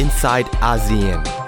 inside ASEAN.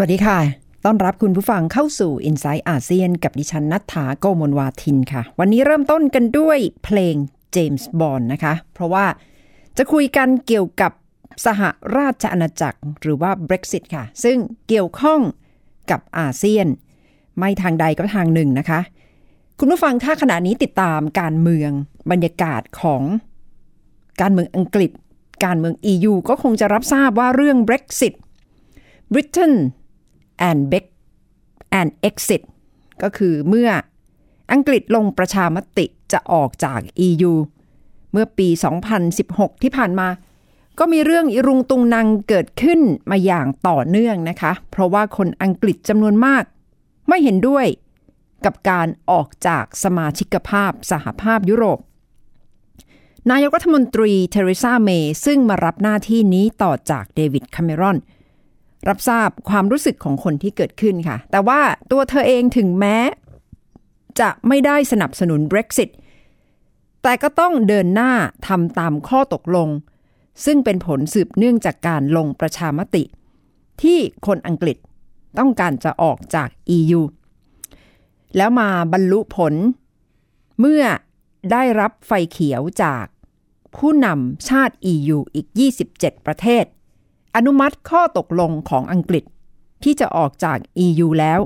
วัสดีค่ะ ต้อนรับคุณผู้ฟังเข้าสู่ i n s i ซต์อาเซียน กับดิฉันนัฐาโกมลวาทินค่ะ วันนี้เริ่มต้นกันด้วยเพลงเจมส์บอนนะคะ เพราะว่าจะคุยกันเกี่ยวกับสหราชอาณาจักรหรือว่า Brexit ค่ะ ซึ่งเกี่ยวข้องกับอาเซียน ไม่ทางใดก็ทางหนึ่งนะคะ คุณผู้ฟังถ้าขณะนี้ติดตามการเมืองบรรยากาศของการเมืองอังกฤษ การเมือง EU ก็คงจะรับทราบว่าเรื่อง Brexit Britain and Beck and Exit ก็คือเมื่ออังกฤษลงประชามติจะออกจาก EU เมื่อปี 2016 ที่ผ่านมา ก็มีเรื่องอิรุงตุงนังเกิดขึ้นมาอย่างต่อเนื่องนะคะ เพราะว่าคนอังกฤษจำนวนมาก ไม่เห็นด้วยกับการออกจากสมาชิกภาพสหภาพยุโรป นายกรัฐมนตรีเทเรซาเมย์ซึ่งมารับหน้าที่นี้ต่อจากเดวิดคาเมรอน รับทราบความรู้สึกของคนที่เกิดขึ้นค่ะ แต่ว่าตัวเธอเองถึงแม้ จะไม่ได้สนับสนุน Brexit แต่ก็ต้องเดินหน้าทำตามข้อตกลง ซึ่งเป็นผลสืบเนื่องจากการลงประชามติ ที่คนอังกฤษต้องการจะออกจาก EU แล้วมาบรรลุผล เมื่อได้รับไฟเขียวจากผู้นำชาติ EU อีก 27 ประเทศ อนุมัติข้อตกลงของอังกฤษที่จะออกจาก EU แล้ว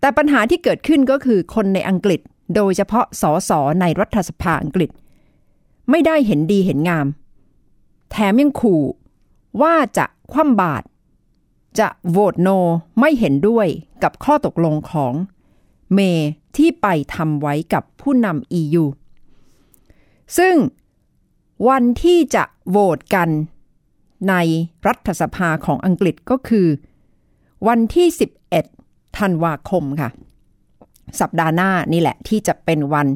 แต่ปัญหาที่เกิดขึ้นก็คือคนในอังกฤษโดยเฉพาะสสในรัฐสภาอังกฤษ ไม่ได้เห็นดีเห็นงาม แถมยังขู่ว่าจะคว่ำบาตรจะโหวตโนไม่เห็นด้วยกับข้อตกลงของเมที่ไปทำไว้กับผู้นำ EU ซึ่งวันที่จะโหวตกัน ในรัฐสภาของอังกฤษก็คือ วันที่ 11 ธันวาคมค่ะ สัปดาห์หน้านี่แหละที่จะเป็นวัน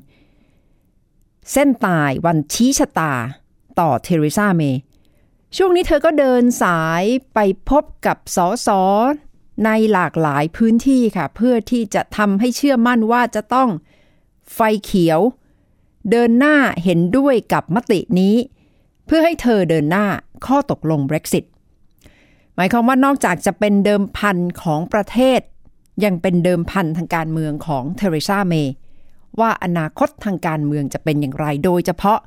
เส้นตายวันชี้ชะตาต่อเทเรซาเมย์ช่วงนี้เธอก็เดินสายไปพบกับสสในหลากหลายพื้นที่ค่ะ เพื่อที่จะทำให้เชื่อมั่นว่าจะต้องไฟเขียว เดินหน้าเห็นด้วยกับมตินี้ เพื่อให้เธอเดินหน้า ข้อตกลง Brexit หมายความว่านอกจากจะเป็นเดิมพันของประเทศ ยังเป็นเดิมพันทางการเมืองของเทเรซาเมย์ว่าอนาคตทางการเมืองจะเป็นอย่างไรโดยเฉพาะ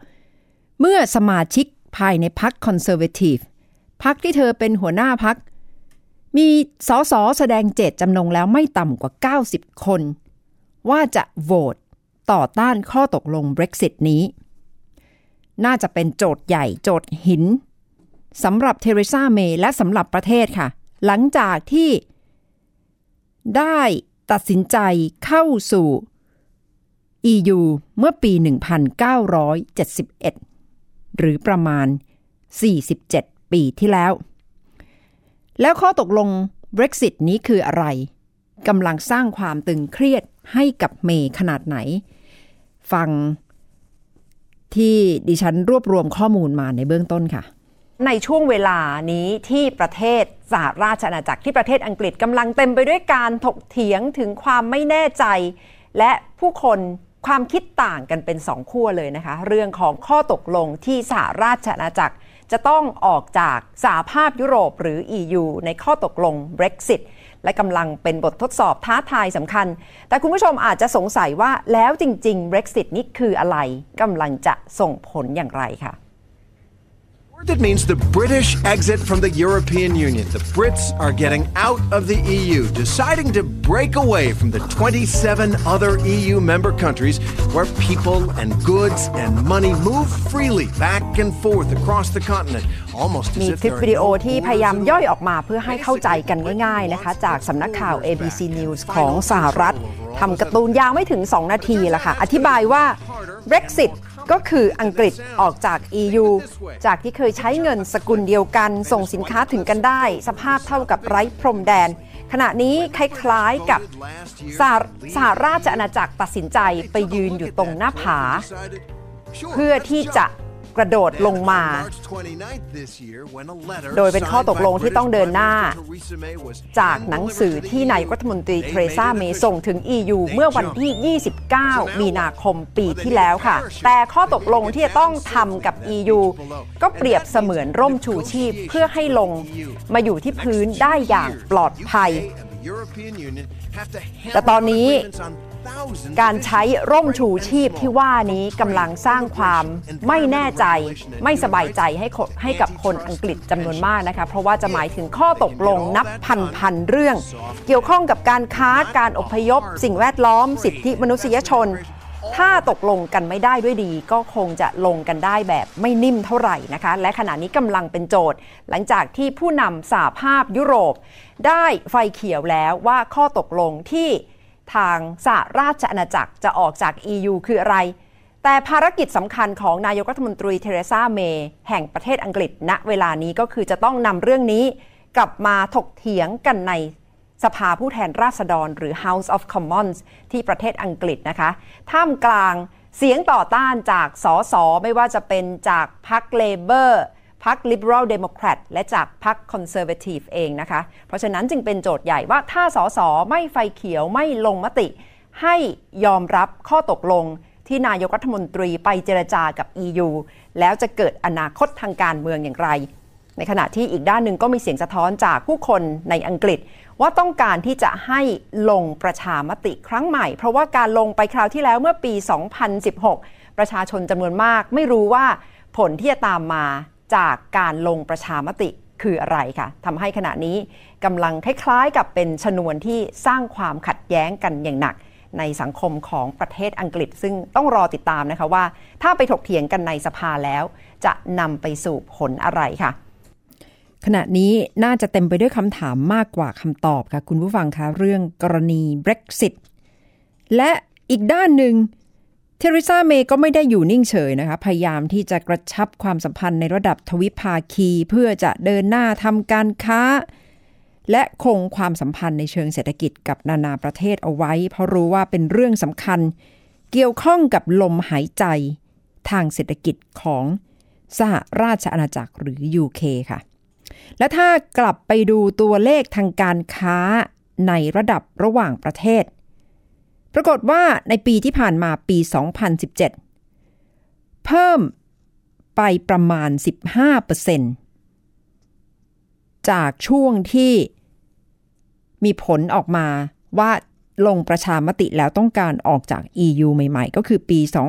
เมื่อสมาชิกภายในพรรค Conservative พรรคที่เธอเป็นหัวหน้าพรรคมีสสแสดงเจตจำนงแล้วไม่ต่ำกว่า 90 คน ว่าจะโหวตต่อต้านข้อตกลง Brexit นี้ น่าจะเป็นโจทย์ใหญ่โจทย์หิน สำหรับเทเรซาเมย์และสำหรับประเทศค่ะ หลังจากที่ได้ตัดสินใจเข้าสู่ EU เมื่อปี 1971 หรือประมาณ 47 ปีที่แล้ว แล้วข้อตกลง Brexit นี้คืออะไรกำลังสร้างความตึงเครียดให้กับเมย์ขนาดไหน ฟังที่ดิฉันรวบรวมข้อมูลมาในเบื้องต้นค่ะ ในช่วงเวลานี้ที่ประเทศสหราชอาณาจักรที่ประเทศอังกฤษกำลังเต็มไปด้วยการถกเถียงถึงความไม่แน่ใจ และผู้คนความคิดต่างกันเป็นสองขั้วเลยนะคะ เรื่องของข้อตกลงที่สหราชอาณาจักร จะต้องออกจากสหภาพยุโรปหรือ EU ในข้อตกลง Brexit และกำลังเป็นบททดสอบท้าทายสำคัญ แต่คุณผู้ชมอาจจะสงสัยว่าแล้วจริง ๆ Brexit นี่คืออะไรกำลังจะส่งผลอย่างไรค่ะ That means the British exit from the European Union. The Brits are getting out of the EU, deciding to break away from the 27 other EU member countries where people and goods and money move freely back and forth across the continent. Almost มี as if คลิป there are วิดีโอ no ที่พยายาม borders ย่อยออกมาเพื่อให้เข้าใจกันง่ายๆนะคะ จากสำนักข่าว ABC News ของสหรัฐทำการ์ตูนยาวไม่ถึง 2 นาทีละค่ะ อธิบายว่า Brexit ก็คืออังกฤษออกจาก EU จากที่เคยใช้เงินสกุลเดียวกัน ส่งสินค้าถึงกันได้ สภาพเท่ากับไร้พรมแดน ขณะนี้คล้ายๆกับสหสหราชอาณาจักรตัดสินใจไปยืนอยู่ตรงหน้าผา เพื่อที่จะ กระโดดลงมา โดยเป็นข้อตกลงที่ต้องเดินหน้า จากหนังสือที่นายกรัฐมนตรีเทเรซาเมย์ส่งถึง EU เมื่อวันที่ 29 มีนาคมปีที่แล้วค่ะ แต่ข้อตกลงที่จะต้องทำกับ EU ก็เปรียบเสมือนร่มชูชีพเพื่อให้ลงมาอยู่ที่พื้นได้อย่างปลอดภัย แต่ตอนนี้ การใช้ร่มชูชีพที่ว่านี้กำลังสร้างความไม่แน่ใจ ไม่สบายใจให้ให้กับคนอังกฤษจำนวนมากนะคะเพราะว่าจะหมายถึงข้อตกลงนับพันพันเรื่อง เกี่ยวข้องกับการค้าการอพยพ สิ่งแวดล้อม สิทธิมนุษยชน ถ้าตกลงกันไม่ได้ด้วยดี ก็คงจะลงกันได้แบบไม่นิ่มเท่าไหร่นะคะ และขณะนี้กำลังเป็นโจทย์ หลังจากที่ผู้นำสหภาพยุโรป ได้ไฟเขียวแล้วว่าข้อตกลงที่ ทางสหราชอาณาจักรจะออกจาก EU คืออะไร แต่ภารกิจสำคัญของนายกรัฐมนตรีเทเรซาเมย์แห่งประเทศอังกฤษณเวลานี้ก็คือจะต้องนำเรื่องนี้กลับมาถกเถียงกันในสภาผู้แทนราษฎร หรือ House of Commons ที่ประเทศอังกฤษนะคะ ท่ามกลางเสียงต่อต้านจากสสไม่ว่าจะเป็นจากพรรคเลเบอร์ พรรค Liberal Democrat และจากพรรค Conservative เองนะคะ เพราะฉะนั้นจึงเป็นโจทย์ใหญ่ว่าถ้าสสไม่ไฟเขียวไม่ลงมติ ให้ยอมรับข้อตกลงที่นายกรัฐมนตรีไปเจรจากับ EU แล้วจะเกิดอนาคตทางการเมืองอย่างไร ในขณะที่อีกด้านหนึ่งก็มีเสียงสะท้อนจากผู้คนในอังกฤษ ว่าต้องการที่จะให้ลงประชามติครั้งใหม่ เพราะว่าการลงไปคราวที่แล้วเมื่อปี 2016 ประชาชนจำนวนมากไม่รู้ว่าผลที่จะตามมา จากการลงประชามติคืออะไรคะทำให้ขณะนี้กำลังคล้ายๆ กับเป็นชนวนที่สร้างความขัดแย้งกันอย่างหนัก ในสังคมของประเทศอังกฤษ ซึ่งต้องรอติดตามนะคะว่า ถ้าไปถกเถียงกันในสภาแล้ว จะนำไปสู่ผลอะไรค่ะขณะนี้น่าจะเต็มไปด้วยคำถามมากกว่าคำตอบค่ะ คุณผู้ฟังคะเรื่องกรณี Brexit และอีกด้านหนึ่ง เทเรซาเมย์ก็ไม่ได้อยู่นิ่งเฉยนะคะ พยายามที่จะกระชับความสัมพันธ์ในระดับทวิภาคี เพื่อจะเดินหน้าทำการค้า และคงความสัมพันธ์ในเชิงเศรษฐกิจกับนานาประเทศเอาไว้ เพราะรู้ว่าเป็นเรื่องสำคัญ เกี่ยวข้องกับลมหายใจ ทางเศรษฐกิจของสหราชอาณาจักรหรือ UK ค่ะ และถ้ากลับไปดูตัวเลขทางการค้าในระดับระหว่างประเทศ ปรากฏว่าในปีที่ผ่านมาปี 2017 เพิ่มไปประมาณ 15%จากช่วงที่มีผลออกมาว่าลงประชามติแล้วต้องการออกจาก EU ใหม่ๆ ก็คือปี 2016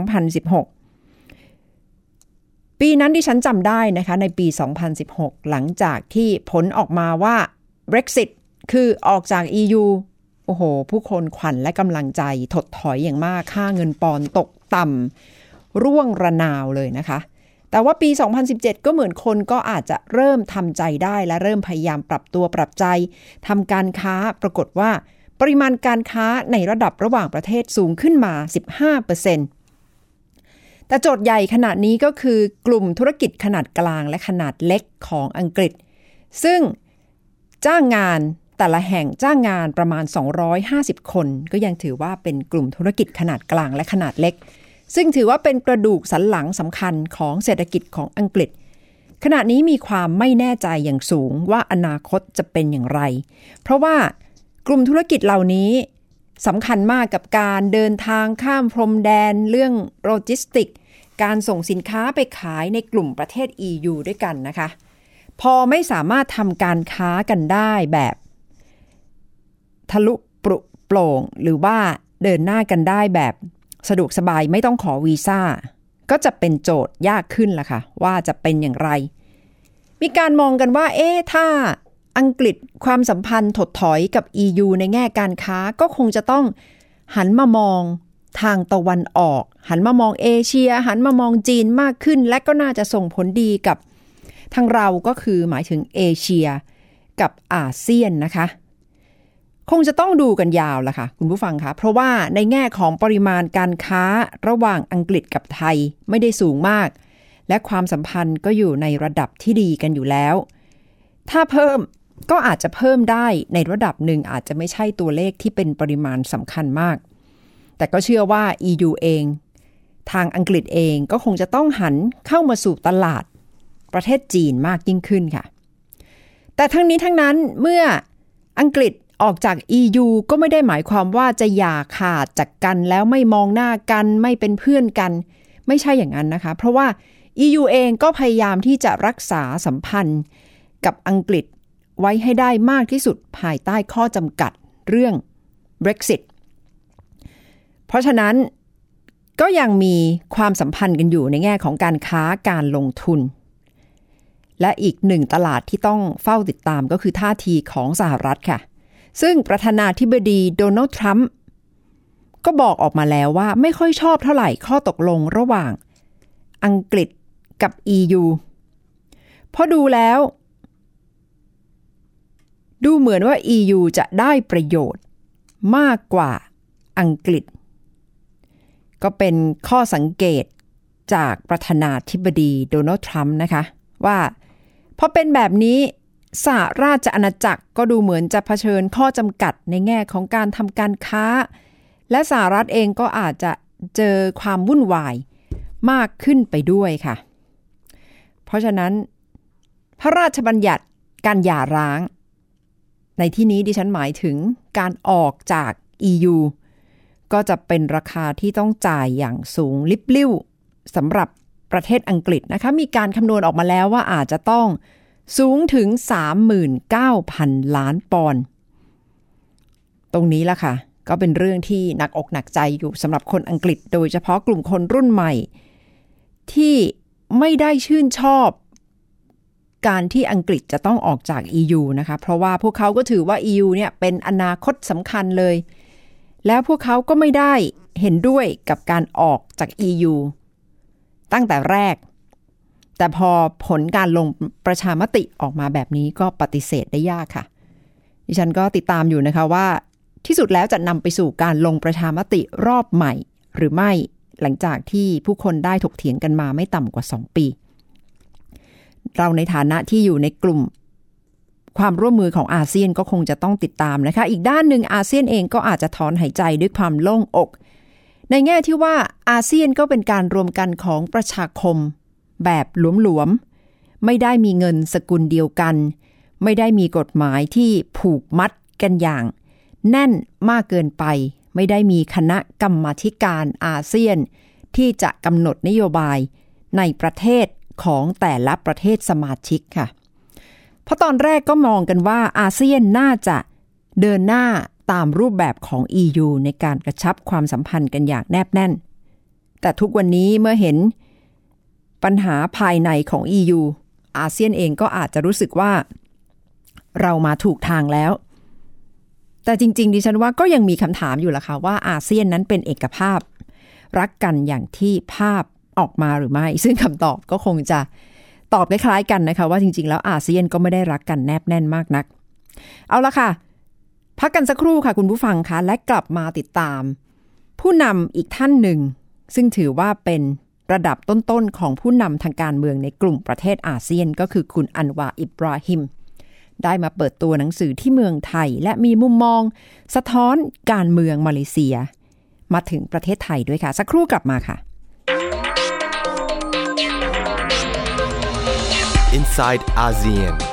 ปีนั้นที่ฉันจำได้นะคะในปี 2016 หลังจากที่ผลออกมาว่า Brexit คือออกจาก EU โอ้โห ผู้คนขวัญและกำลังใจถดถอยอย่างมาก ค่าเงินปอนตกต่ำร่วงระนาวเลยนะคะ แต่ว่าปี 2017 ก็เหมือนคนก็อาจจะเริ่มทำใจได้และเริ่มพยายามปรับตัวปรับใจทำการค้าปรากฏว่า ปริมาณการค้าในระดับระหว่างประเทศสูงขึ้นมา 15%แต่โจทย์ใหญ่ขนาดนี้ก็คือกลุ่มธุรกิจขนาดกลางและขนาดเล็กของอังกฤษ ซึ่งจ้างงาน แต่ละแห่งจ้างงานประมาณ 250 คน ก็ยังถือว่าเป็นกลุ่มธุรกิจขนาดกลางและขนาดเล็ก ซึ่งถือว่าเป็นกระดูกสันหลังสำคัญของเศรษฐกิจของอังกฤษขณะนี้มีความไม่แน่ใจอย่างสูงว่าอนาคตจะเป็นอย่างไร เพราะว่ากลุ่มธุรกิจเหล่านี้สำคัญมากกับการเดินทางข้ามพรมแดนเรื่องโลจิสติก การส่งสินค้าไปขายในกลุ่มประเทศ EU ด้วยกันนะคะ พอไม่สามารถทำการค้ากันได้แบบ ทะลุปรุโปร่ง หรือว่าเดินหน้ากันได้แบบสะดวกสบายไม่ต้องขอวีซ่า ก็จะเป็นโจทย์ยากขึ้นล่ะค่ะ ว่าจะเป็นอย่างไร มีการมองกันว่า เอ๊ะถ้าอังกฤษความสัมพันธ์ถดถอยกับ EU ในแง่การค้าก็คงจะต้องหันมามองทางตะวันออก หันมามองเอเชีย หันมามองจีนมากขึ้น และก็น่าจะส่งผลดีกับทางเราก็คือหมายถึงเอเชียกับอาเซียนนะคะ คงจะต้องดูกันยาวละค่ะ คุณผู้ฟังคะเพราะว่าในแง่ของปริมาณการค้าระหว่างอังกฤษกับไทยไม่ได้สูงมาก และความสัมพันธ์ก็อยู่ในระดับที่ดีกันอยู่แล้ว ถ้าเพิ่มก็อาจจะเพิ่มได้ในระดับหนึ่งอาจจะไม่ใช่ตัวเลขที่เป็นปริมาณสำคัญมาก แต่ก็เชื่อว่า EU เอง ทางอังกฤษเองก็คงจะต้องหันเข้ามาสู่ตลาดประเทศจีนมากยิ่งขึ้นค่ะ แต่ทั้งนี้ทั้งนั้นเมื่ออังกฤษ ออกจาก EU ก็ไม่ได้หมายความว่าจะอย่าขาดจากกันแล้วไม่มองหน้ากันไม่เป็นเพื่อนกัน ไม่ใช่อย่างนั้นนะคะ เพราะว่า EU เองก็พยายามที่จะรักษาสัมพันธ์กับอังกฤษไว้ให้ได้มากที่สุดภายใต้ข้อจำกัดเรื่อง Brexit เพราะฉะนั้นก็ยังมีความสัมพันธ์กันอยู่ในแง่ของการค้าการลงทุน และอีกหนึ่งตลาดที่ต้องเฝ้าติดตามก็คือท่าทีของสหรัฐค่ะ ซึ่งประธานาธิบดีโดนัลด์ทรัมป์ก็บอกออกมาแล้วว่าไม่ค่อยชอบเท่าไหร่ข้อตกลงระหว่างอังกฤษกับ EU เพราะดูแล้ว ดูเหมือนว่า EU จะได้ประโยชน์มากกว่าอังกฤษ ก็เป็นข้อสังเกตจากประธานาธิบดีโดนัลด์ทรัมป์นะคะ ว่าพอเป็นแบบนี้ สหราชอาณาจักรก็ดูเหมือนจะเผชิญข้อจำกัดในแง่ของการทำการค้า และสหรัฐเองก็อาจจะเจอความวุ่นวายมากขึ้นไปด้วยค่ะ เพราะฉะนั้น พระราชบัญญัติการหย่าร้าง ในที่นี้ดิฉันหมายถึงการออกจาก EU ก็จะเป็นราคาที่ต้องจ่ายอย่างสูงลิบลิ่วสำหรับประเทศอังกฤษนะคะ มีการคำนวณออกมาแล้วว่าอาจจะต้อง สูงถึง 39,000 ล้านปอนด์ตรงนี้ละค่ะ ก็เป็นเรื่องที่หนักอกหนักใจอยู่สำหรับคนอังกฤษ โดยเฉพาะกลุ่มคนรุ่นใหม่ ที่ไม่ได้ชื่นชอบการที่อังกฤษจะต้องออกจาก EU นะคะ เพราะว่าพวกเขาก็ถือว่า EU เนี่ยเป็นอนาคตสำคัญเลย แล้วพวกเขาก็ไม่ได้เห็นด้วยกับการออกจาก EU ตั้งแต่แรก แต่พอผลการลงประชามติออกมาแบบนี้ก็ปฏิเสธได้ยากค่ะ ดิฉันก็ติดตามอยู่นะคะว่า ที่สุดแล้วจะนำไปสู่การลงประชามติรอบใหม่ หรือไม่หลังจากที่ผู้คนได้ถกเถียงกันมาไม่ต่ำกว่า 2 ปี เราในฐานะที่อยู่ในกลุ่มความร่วมมือของอาเซียนก็คงจะต้องติดตามนะคะ อีกด้านหนึ่งอาเซียนเองก็อาจจะถอนหายใจด้วยความโล่งอก ในแง่ที่ว่าอาเซียนก็เป็นการรวมกันของประชาคม แบบหลวมๆ ไม่ได้มีเงินสกุลเดียวกัน ไม่ได้มีกฎหมายที่ผูกมัดกันอย่าง แน่นมากเกินไป ไม่ได้มีคณะกรรมาการอาเซียน ที่จะกำหนดนโยบายในประเทศของแต่ละประเทศสมาชิกค่ะ เพราะตอนแรกก็มองกันว่าอาเซียนน่าจะเดินหน้าตามรูปแบบของ EU ในการกระชับความสัมพันธ์กันอย่างแนบแน่น แต่ทุกวันนี้เมื่อเห็น ปัญหาภายในของ EU อาเซียนเองก็อาจจะรู้สึกว่า เรามาถูกทางแล้ว แต่จริง ๆ ดิฉันว่าก็ยังมีคำถามอยู่ละค่ะว่าอาเซียนนั้นเป็นเอกภาพ รักกันอย่างที่ภาพออกมาหรือไม่ ซึ่งคำตอบก็คงจะตอบคล้ายๆกันนะคะว่าจริง ๆ แล้วอาเซียนก็ไม่ได้รักกันแนบแน่นมากนัก เอาละค่ะ พักกันสักครู่ค่ะคุณผู้ฟังคะและกลับมาติดตาม ผู้นำอีกท่านหนึ่ง ซึ่งถือว่าเป็น ระดับต้นๆของผู้นำทางการเมืองในกลุ่มประเทศอาเซียน ก็คือคุณอันวาอิบราฮิม ได้มาเปิดตัวหนังสือที่เมืองไทย และมีมุมมอง สะท้อนการเมืองมาเลเซีย มาถึงประเทศไทยด้วยค่ะ สักครู่กลับมาค่ะ Inside ASEAN.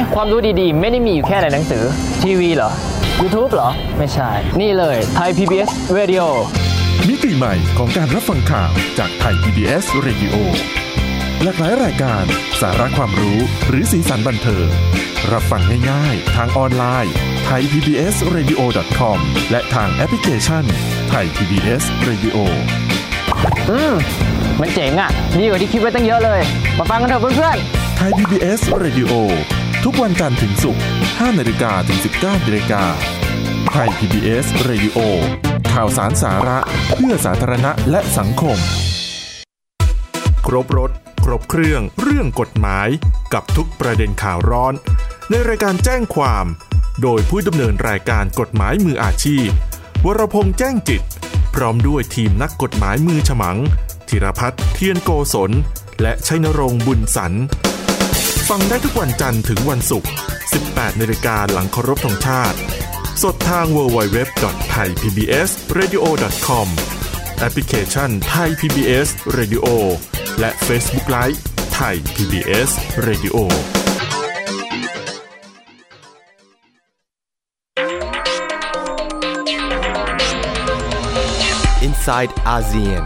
คุณรู้ไหมความรู้ดีๆ ไม่ได้มีอยู่แค่ในหนังสือ ทีวีเหรอ YouTube เหรอ ไม่ใช่ นี่เลยไทย PBS Radio มิติใหม่ของการรับฟังข่าวจากไทย PBS Radio หลากหลายรายการสาระความรู้หรือสีสันบันเทิงรับฟังง่ายๆ ทางออนไลน์ไทย PBS Radio com และทางแอปพลิเคชันไทย PBS Radio อืม มันเจ๋งอะ ดีกว่าที่คิดไว้ตั้งเยอะเลย มาฟังกันเถอะเพื่อนไทย PBS Radio ทุกวันจันทร์ถึงศุกร์5นาฬิกาถึง 19นาฬิกาไทย PBS Radio ข่าวสารสาระเพื่อสาธารณะและสังคม ครบรถ ครบเครื่อง เรื่องกฎหมาย กับทุกประเด็นข่าวร้อน ในรายการแจ้งความ โดยผู้ดำเนินรายการกฎหมายมืออาชีพ วรพงษ์แจ้งจิต พร้อมด้วยทีมนักกฎหมายมือฉมังธีรพัฒน์เทียนโกศล และชัยนรงค์บุญสัน ฟังได้ทุกวันจันทร์ถึงวันศุกร์ 18นาฬิกาหลังเคารพธงชาติ สดทาง www.thaipbsradio.com แอปพลิเคชัน Thai PBS Radio และ Facebook Live Thai PBS Radio Inside ASEAN.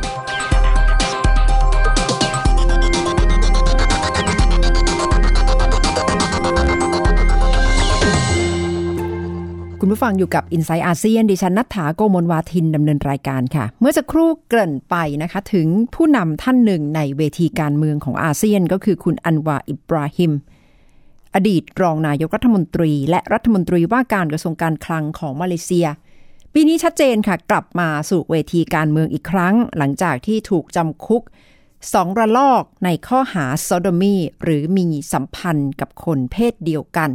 คุณผู้ฟังอยู่กับ i n s i ซต์อาเซียนดิฉันนัฐถาโกมลวาทินดำเนินรายการค่ะ เมื่อสักครู่เกริ่นไปนะคะ ถึงผู้นำท่านหนึ่งในเวทีการเมืองของอาเซียนก็คือคุณอันวาอิบราฮิม อดีตรองนายกรัฐมนตรี และรัฐมนตรีว่าการกระทรวงการคลังของมาเลเซีย ปีนี้ชัดเจนค่ะ กลับมาสู่เวทีการเมืองอีกครั้ง หลังจากที่ถูกจำคุกสองระลอกในข้อหาโซโดมีหรือมีสัมพันธ์กับคนเพศเดียวกัน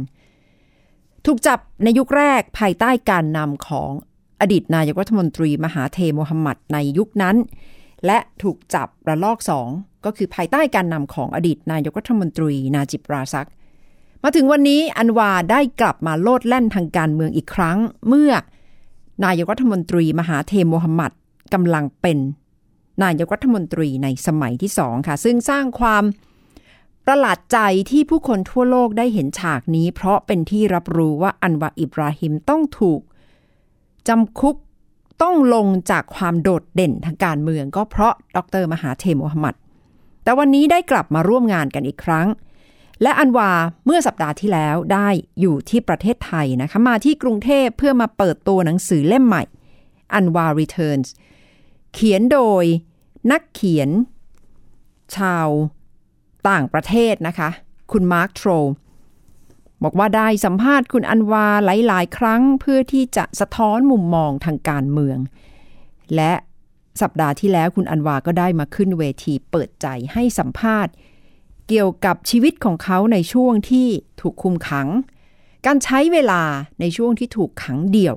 ถูกจับในยุคแรกภายใต้การนำของอดีตนายกรัฐมนตรีมหาเทโมฮัมหมัดในยุคนั้น และถูกจับระลอกสองก็คือภายใต้การนำของอดีตนายกรัฐมนตรีนาจิบราซัก มาถึงวันนี้อันวาได้กลับมาโลดแล่นทางการเมืองอีกครั้ง เมื่อนายกรัฐมนตรีมหาเทโมฮัมหมัดกำลังเป็น นายกรัฐมนตรีในสมัยที่สองค่ะ ซึ่งสร้างความ ประหลาดใจที่ผู้คนทั่วโลกได้เห็นฉากนี้ เพราะเป็นที่รับรู้ว่าอันวาอิบราฮิมต้องถูกจำคุกต้องลงจากความโดดเด่นทางการเมือง ก็เพราะดรมหาเทมฮัมหมัด แต่วันนี้ได้กลับมาร่วมงานกันอีกครั้ง และอันวาเมื่อสัปดาห์ที่แล้วได้อยู่ที่ประเทศไทยนะคะมาที่กรุงเทพเพื่อมาเปิดตัวหนังสือเล่มใหม่อันวา Returns เขียนโดยนักเขียน ชาว ต่างประเทศนะคะ คุณมาร์คโทรบอกว่าได้สัมภาษณ์คุณอันวาหลาย ๆ ครั้งเพื่อที่จะสะท้อนมุมมองทางการเมือง และสัปดาห์ที่แล้วคุณอันวาก็ได้มาขึ้นเวทีเปิดใจให้สัมภาษณ์ เกี่ยวกับชีวิตของเขาในช่วงที่ถูกคุมขัง การใช้เวลาในช่วงที่ถูกขังเดี่ยว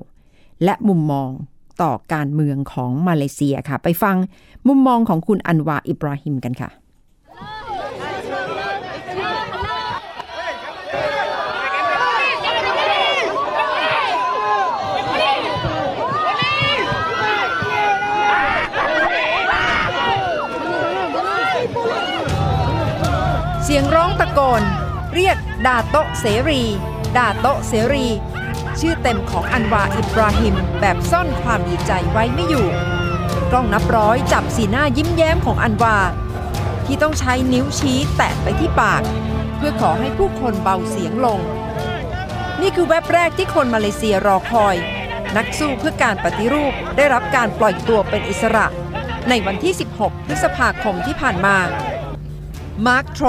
และมุมมองต่อการเมืองของมาเลเซียค่ะ ไปฟังมุมมองของคุณอันวาอิบราฮิมกันค่ะ เสียงร้อง ตะโกน เรียกดาโตเสรี ดาโตเสรี ชื่อเต็มของอันวาอิบราฮิม แบบซ่อนความดีใจไว้ไม่อยู่ กล้องนับร้อยจับสีหน้ายิ้มแย้มของอันวา ที่ต้องใช้นิ้วชี้แตะไปที่ปาก เพื่อขอให้ผู้คนเบาเสียงลง นี่คือแว็บแรกที่คนมาเลเซียรอคอย นักสู้เพื่อการปฏิรูปได้รับการปล่อยตัวเป็นอิสระ ในวันที่ 16 พฤษภาคมที่ผ่านมามาร์คโทร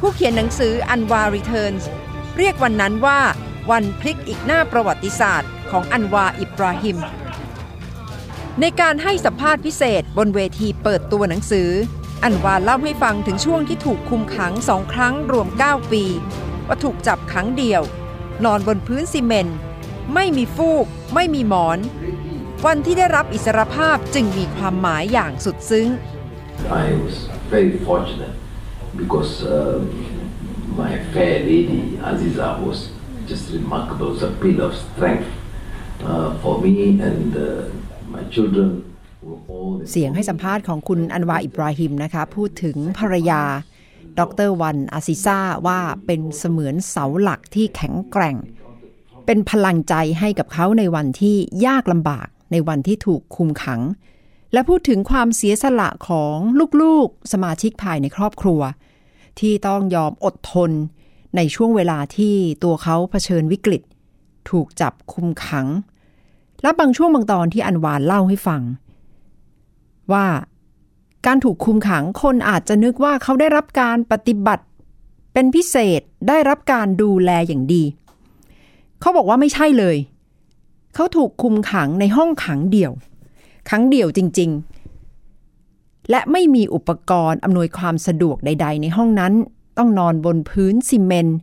ผู้เขียนหนังสืออันวา Returns เรียกวันนั้นว่าวันพลิกอีกหน้าประวัติศาสตร์ของอันวาอิบราฮิม ในการให้สัมภาษณ์พิเศษบนเวทีเปิดตัวหนังสือ อันวาเล่าให้ฟังถึงช่วงที่ถูกคุมขังสองครั้งรวม 9 ปีว่าถูกจับครั้งเดียว นอนบนพื้นซีเมนต์ไม่มีฟูก ไม่มีหมอน วันที่ได้รับอิสรภาพจึงมีความหมายอย่างสุดซึ้ง I was very fortunate because um, my fair lady Aziza was just remarkable. It's a pillar of strength uh, for me and uh, my children เสียงให้สัมภาษณ์ของคุณอันวาอิบราฮิมนะคะพูดถึงภรรยา ดรวันอาซิซาว่าเป็นเสมือนเสาหลักที่แข็งแกร่ง เป็นพลังใจให้กับเขาในวันที่ยากลำบากในวันที่ถูกคุมขัง และพูดถึงความเสียสละของลูกๆ สมาชิกภายในครอบครัว ที่ต้องยอมอดทน ในช่วงเวลาที่ตัวเขาเผชิญวิกฤต ถูกจับคุมขัง และบางช่วงบางตอนที่อันวานเล่าให้ฟัง ว่าการถูกคุมขังคนอาจจะนึกว่าเขาได้รับการปฏิบัติเป็นพิเศษได้รับการดูแลอย่างดี เขาบอกว่าไม่ใช่เลย เขาถูกคุมขังในห้องขังเดี่ยว ขังเดี่ยวจริง ๆ และไม่มีอุปกรณ์อำนวยความสะดวกใด ๆ ในห้องนั้น ต้องนอนบนพื้นซีเมนต์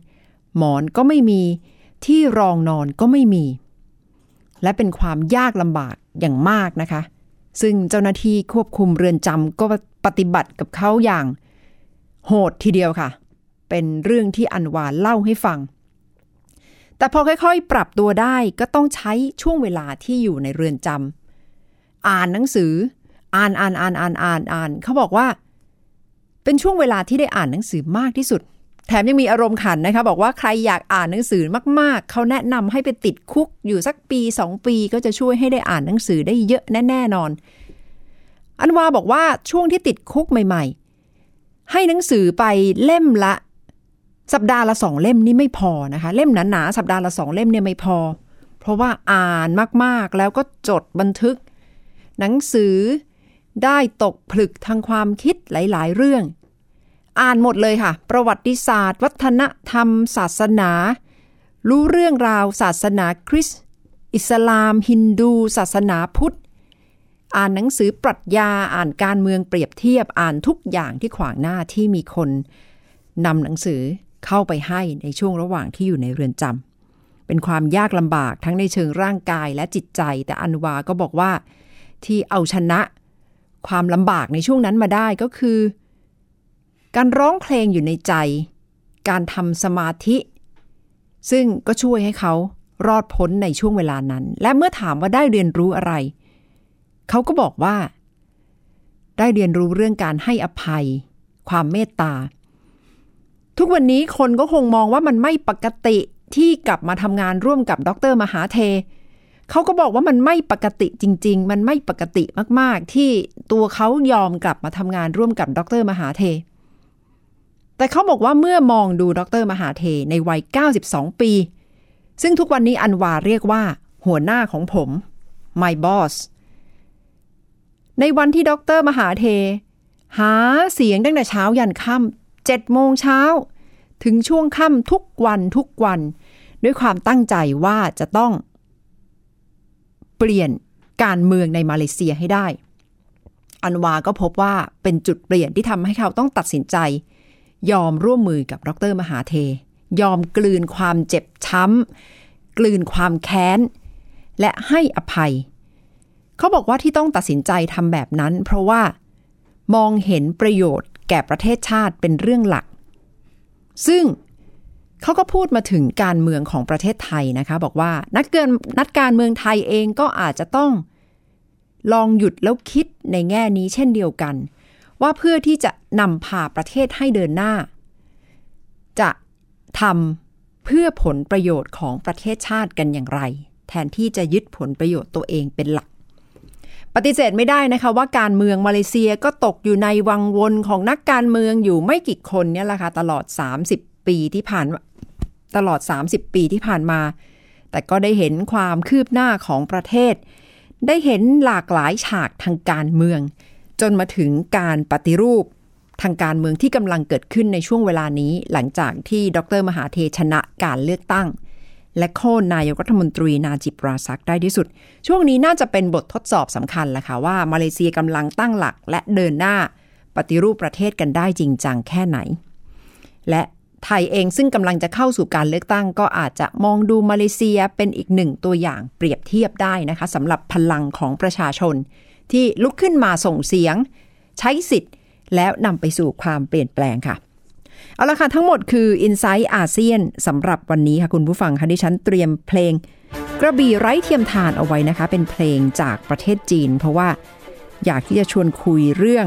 หมอนก็ไม่มี ที่รองนอนก็ไม่มี และเป็นความยากลำบากอย่างมากนะคะ ซึ่งเจ้าหน้าที่ควบคุมเรือนจำก็ปฏิบัติกับเขาอย่าง โหดทีเดียวค่ะ เป็นเรื่องที่อันวานเล่าให้ฟัง แต่พอค่อยๆ ปรับตัวได้ก็ต้องใช้ช่วงเวลาที่อยู่ในเรือนจำอ่านหนังสือ อ่านอ่านอ่านอ่านอ่านอ่านเขาบอกว่า เป็นช่วงเวลาที่ได้อ่านหนังสือมากที่สุด แถมยังมีอารมณ์ขันนะคะ บอกว่าใครอยากอ่านหนังสือมากๆ เขาแนะนำให้ไปติดคุกอยู่สักปีสองปีก็จะช่วยให้ได้อ่านหนังสือได้เยอะแน่ๆนอน อันวาบอกว่าช่วงที่ติดคุกใหม่ ๆ ให้หนังสือไปเล่มละ สัปดาห์ละสองเล่มนี่ไม่พอนะคะ เล่มหนาๆสัปดาห์ละสองเล่มเนี่ยไม่พอ เพราะว่าอ่านมากๆแล้วก็จดบันทึก หนังสือ ได้ตกผลึกทางความคิดหลาย ๆ เรื่อง อ่านหมดเลยค่ะ ประวัติศาสตร์ วัฒนธรรม ศาสนา รู้เรื่องราวศาสนาคริสต์อิสลาม ฮินดู ศาสนาพุทธ อ่านหนังสือปรัชญาอ่านการเมืองเปรียบเทียบอ่านทุกอย่างที่ขวางหน้าที่มีคนนำหนังสือเข้าไปให้ในช่วงระหว่างที่อยู่ในเรือนจำเป็นความยากลำบากทั้งในเชิงร่างกายและจิตใจ แต่อันวาก็บอกว่า ที่เอาชนะ ความลำบากในช่วงนั้นมาได้ก็คือ การร้องเพลงอยู่ในใจ การทำสมาธิ ซึ่งก็ช่วยให้เขารอดพ้นในช่วงเวลานั้น และเมื่อถามว่าได้เรียนรู้อะไร เขาก็บอกว่า ได้เรียนรู้เรื่องการให้อภัย ความเมตตา ทุกวันนี้คนก็คงมองว่ามันไม่ปกติที่กลับมาทำงานร่วมกับดรมหาเท เขาก็บอกว่ามันไม่ปกติจริง ๆ มันไม่ปกติมากๆ ที่ตัวเขายอมกลับมาทำงานร่วมกับดรมหาเท แต่เขาบอกว่าเมื่อมองดูดรมหาเทในวัย 92 ปี ซึ่งทุกวันนี้อันวาเรียกว่า หัวหน้าของผม my boss ในวันที่ดรมหาเท หาเสียงตั้งแต่เช้ายันค่ำเจ็ดโมงเช้า ถึงช่วงค่ำทุกวันทุกวัน ด้วยความตั้งใจว่าจะต้อง เปลี่ยนการเมืองในมาเลเซียให้ได้ อันวาก็พบว่าเป็นจุดเปลี่ยนที่ทำให้เขาต้องตัดสินใจ ยอมร่วมมือกับดรมหาเท ยอมกลืนความเจ็บช้ำ กลืนความแค้น และให้อภัย เขาบอกว่าที่ต้องตัดสินใจทำแบบนั้น เพราะว่ามองเห็นประโยชน์แก่ประเทศชาติเป็นเรื่องหลัก ซึ่ง เขาก็พูดมาถึงการเมืองของประเทศไทยนะคะ บอกว่านักเกินนักการเมืองไทยเองก็อาจจะต้องลองหยุดแล้วคิดในแง่นี้เช่นเดียวกัน ว่าเพื่อที่จะนำพาประเทศให้เดินหน้า จะทำเพื่อผลประโยชน์ของประเทศชาติกันอย่างไร แทนที่จะยึดผลประโยชน์ตัวเองเป็นหลัก ปฏิเสธไม่ได้นะคะว่าการเมืองมาเลเซียก็ตกอยู่ในวังวนของนักการเมืองอยู่ไม่กี่คนเนี่ยแหละค่ะตลอด 30 ปีที่ผ่าน ตลอด 30 ปีที่ผ่านมา แต่ก็ได้เห็นความคืบหน้าของประเทศ ได้เห็นหลากหลายฉากทางการเมือง จนมาถึงการปฏิรูปทางการเมืองที่กำลังเกิดขึ้นในช่วงเวลานี้ หลังจากที่ดรมหาเทชนะการเลือกตั้ง และโค่นนายกรัฐมนตรีนาจิบราซักได้ที่สุด ช่วงนี้น่าจะเป็นบททดสอบสำคัญแหละค่ะว่ามาเลเซียกำลังตั้งหลักและเดินหน้า ปฏิรูปประเทศกันได้จริงจังแค่ไหน และ ไทยเองซึ่งกำลังจะเข้าสู่การเลือกตั้ง ก็อาจจะมองดูมาเลเซียเป็นอีกหนึ่งตัวอย่างเปรียบเทียบได้นะคะสำหรับพลังของประชาชน ที่ลุกขึ้นมาส่งเสียง ใช้สิทธิ์ แล้วนำไปสู่ความเปลี่ยนแปลงค่ะเอาละค่ะทั้งหมดคือ i n s i ซต์อาเซียนสำหรับวันนี้ค่ะคุณผู้ฟังค่ะดิฉันเตรียมเพลง กระบี่ไร้เทียมทานเอาไว้นะคะ เป็นเพลงจากประเทศจีน เพราะว่าอยากที่จะชวนคุยเรื่อง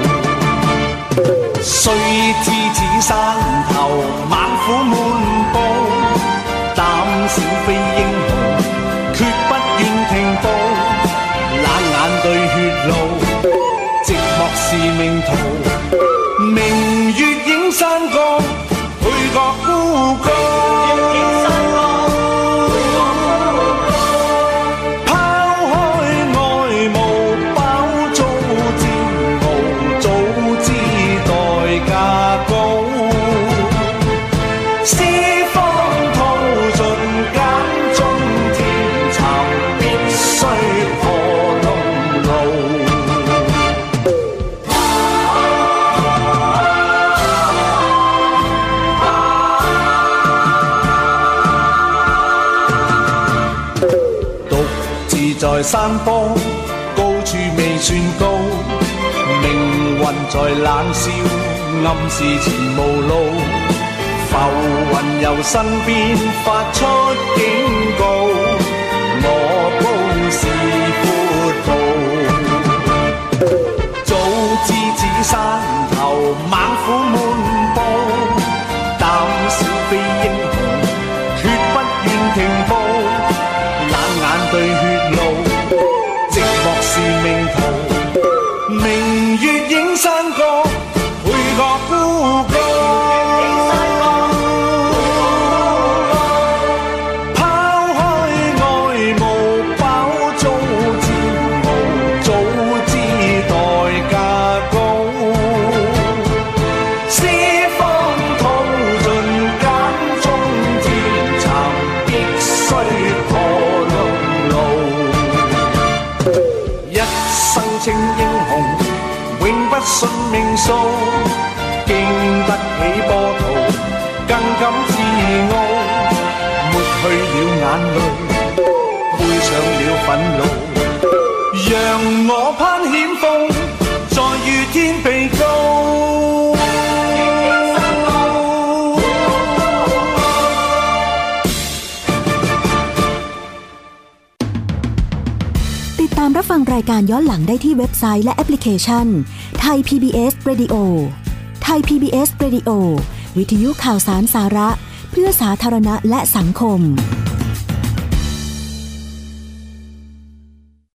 虽知此山头猛虎满布，胆小非英雄，决不愿停步。冷眼对血路，寂寞是命途。在山坡，高处未算高，命运在冷笑，暗示前无路。浮云由身边发出警告，我高是闊步。早知此山头猛虎满信命数，经得起波涛，更感自傲。抹去了眼泪，背上了愤怒，让我攀险峰，再遇天被高。ติดตามรับฟังรายการย้อนหลังได้ที่เว็บไซต์และแอปพลิเคชัน ไทย PBS Radio ไทย PBS Radio วิทยุข่าวสารสาระ เพื่อสาธารณะและสังคม